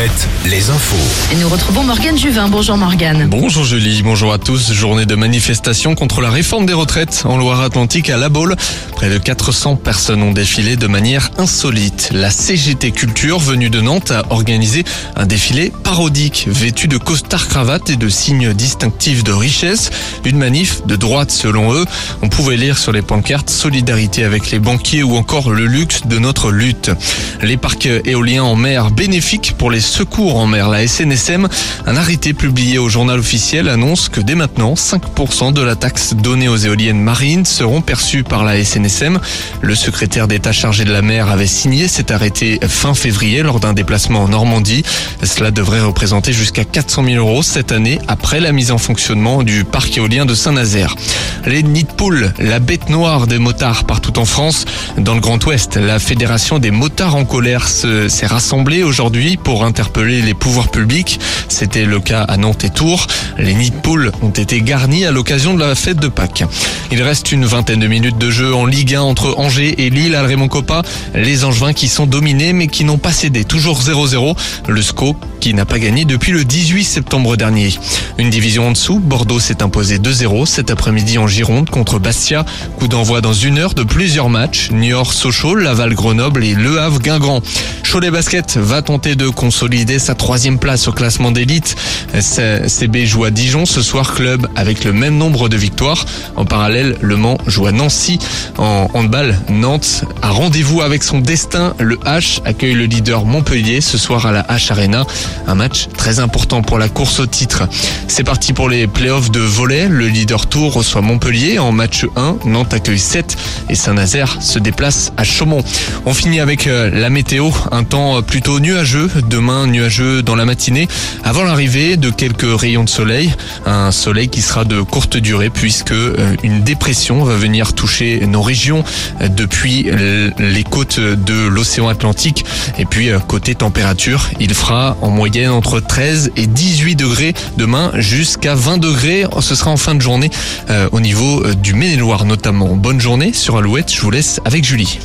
Alouette, les infos. Et nous retrouvons Morgane Juvin. Bonjour Morgane. Bonjour Julie, bonjour à tous. Journée de manifestation contre la réforme des retraites en Loire-Atlantique à La Baule. Près de 400 personnes ont défilé de manière insolite. La CGT Culture venue de Nantes a organisé un défilé parodique vêtu de costard cravate et de signes distinctifs de richesse. Une manif de droite selon eux. On pouvait lire sur les pancartes solidarité avec les banquiers ou encore le luxe de notre lutte. Les parcs éoliens en mer bénéfiques pour les secours en mer. La SNSM, un arrêté publié au journal officiel annonce que dès maintenant, 5% de la taxe donnée aux éoliennes marines seront perçues par la SNSM. Le secrétaire d'État chargé de la mer avait signé cet arrêté fin février lors d'un déplacement en Normandie. Cela devrait représenter jusqu'à 400 000 euros cette année après la mise en fonctionnement du parc éolien de Saint-Nazaire. Les nids la bête noire des motards partout en France. Dans le Grand Ouest, la Fédération des motards en colère s'est rassemblée aujourd'hui pour les pouvoirs publics. C'était le cas à Nantes et Tours. Les nids de poules ont été garnis à l'occasion de la fête de Pâques. Il reste une vingtaine de minutes de jeu en Ligue 1 entre Angers et Lille à Raymond Coppa. Les Angevins qui sont dominés mais qui n'ont pas cédé. Toujours 0-0. Le SCO qui n'a pas gagné depuis le 18 septembre dernier. Une division en dessous, Bordeaux s'est imposé 2-0 cet après-midi en Gironde contre Bastia. Coup d'envoi dans une heure de plusieurs matchs. Niort, Sochaux, Laval, Grenoble et Le Havre, Guingamp. Cholet Basket va tenter de consolider sa troisième place au classement d'élite. CB joue à Dijon ce soir, club avec le même nombre de victoires. En parallèle, Le Mans joue à Nancy. En handball, Nantes a rendez-vous avec son destin. Le H accueille le leader Montpellier ce soir à la H Arena. Un match très important pour la course au titre. C'est parti pour les playoffs de volet. Le leader tour reçoit Montpellier en match 1. Nantes accueille 7 et Saint-Nazaire se déplace à Chaumont. On finit avec euh, la météo. Temps plutôt nuageux. Demain, nuageux dans la matinée. Avant l'arrivée de quelques rayons de soleil. Un soleil qui sera de courte durée puisque euh, une dépression va venir toucher nos régions euh, depuis les côtes de l'océan Atlantique. Et puis, côté température, il fera en moyenne entre 13 et 18 degrés demain jusqu'à 20 degrés. Ce sera en fin de journée au niveau du Maine-et-Loire notamment. Bonne journée sur Alouette. Je vous laisse avec Julie.